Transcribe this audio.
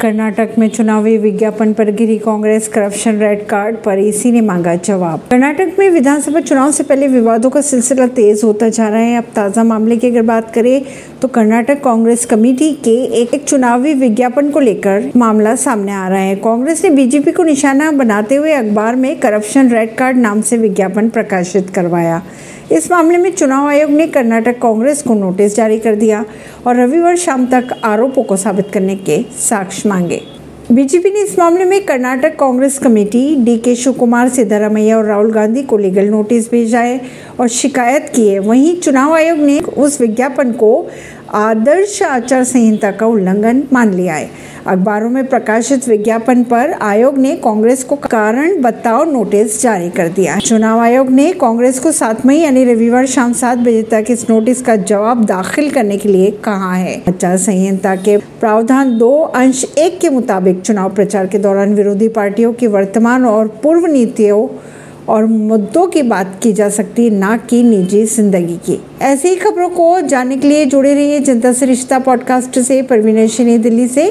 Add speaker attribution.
Speaker 1: कर्नाटक में चुनावी विज्ञापन पर गिरी कांग्रेस करप्शन रेड कार्ड पर ईसी ने मांगा जवाब। कर्नाटक में विधानसभा चुनाव से पहले विवादों का सिलसिला तेज होता जा रहा है। अब ताज़ा मामले की अगर बात करें तो कर्नाटक कांग्रेस कमेटी के एक, एक चुनावी विज्ञापन को लेकर मामला सामने आ रहा है। कांग्रेस ने बीजेपी को निशाना बनाते हुए अखबार में करप्शन रेड कार्ड नाम से विज्ञापन प्रकाशित करवाया। इस मामले में चुनाव आयोग ने कर्नाटक कांग्रेस को नोटिस जारी कर दिया और रविवार शाम तक आरोपों को साबित करने के साक्ष्य मांगे। बीजेपी ने इस मामले में कर्नाटक कांग्रेस कमेटी डी के शिव कुमार सिद्धारामैया और राहुल गांधी को लीगल नोटिस भेजा है और शिकायत की है। वहीं चुनाव आयोग ने उस विज्ञापन को आदर्श आचार संहिता का उल्लंघन मान लिया है। अखबारों में प्रकाशित विज्ञापन पर आयोग ने कांग्रेस को कारण बताओ नोटिस जारी कर दिया चुनाव आयोग ने कांग्रेस को सात मई यानी रविवार शाम सात बजे तक इस नोटिस का जवाब दाखिल करने के लिए कहा है। आचार संहिता के प्रावधान दो अंश एक के मुताबिक चुनाव प्रचार के दौरान विरोधी पार्टियों की वर्तमान और पूर्व नीतियों और मुद्दों की बात की जा सकती है ना कि निजी ज़िंदगी की। ऐसी ही खबरों को जानने के लिए जुड़े रहिए जनता से रिश्ता पॉडकास्ट से, परवीन दिल्ली से।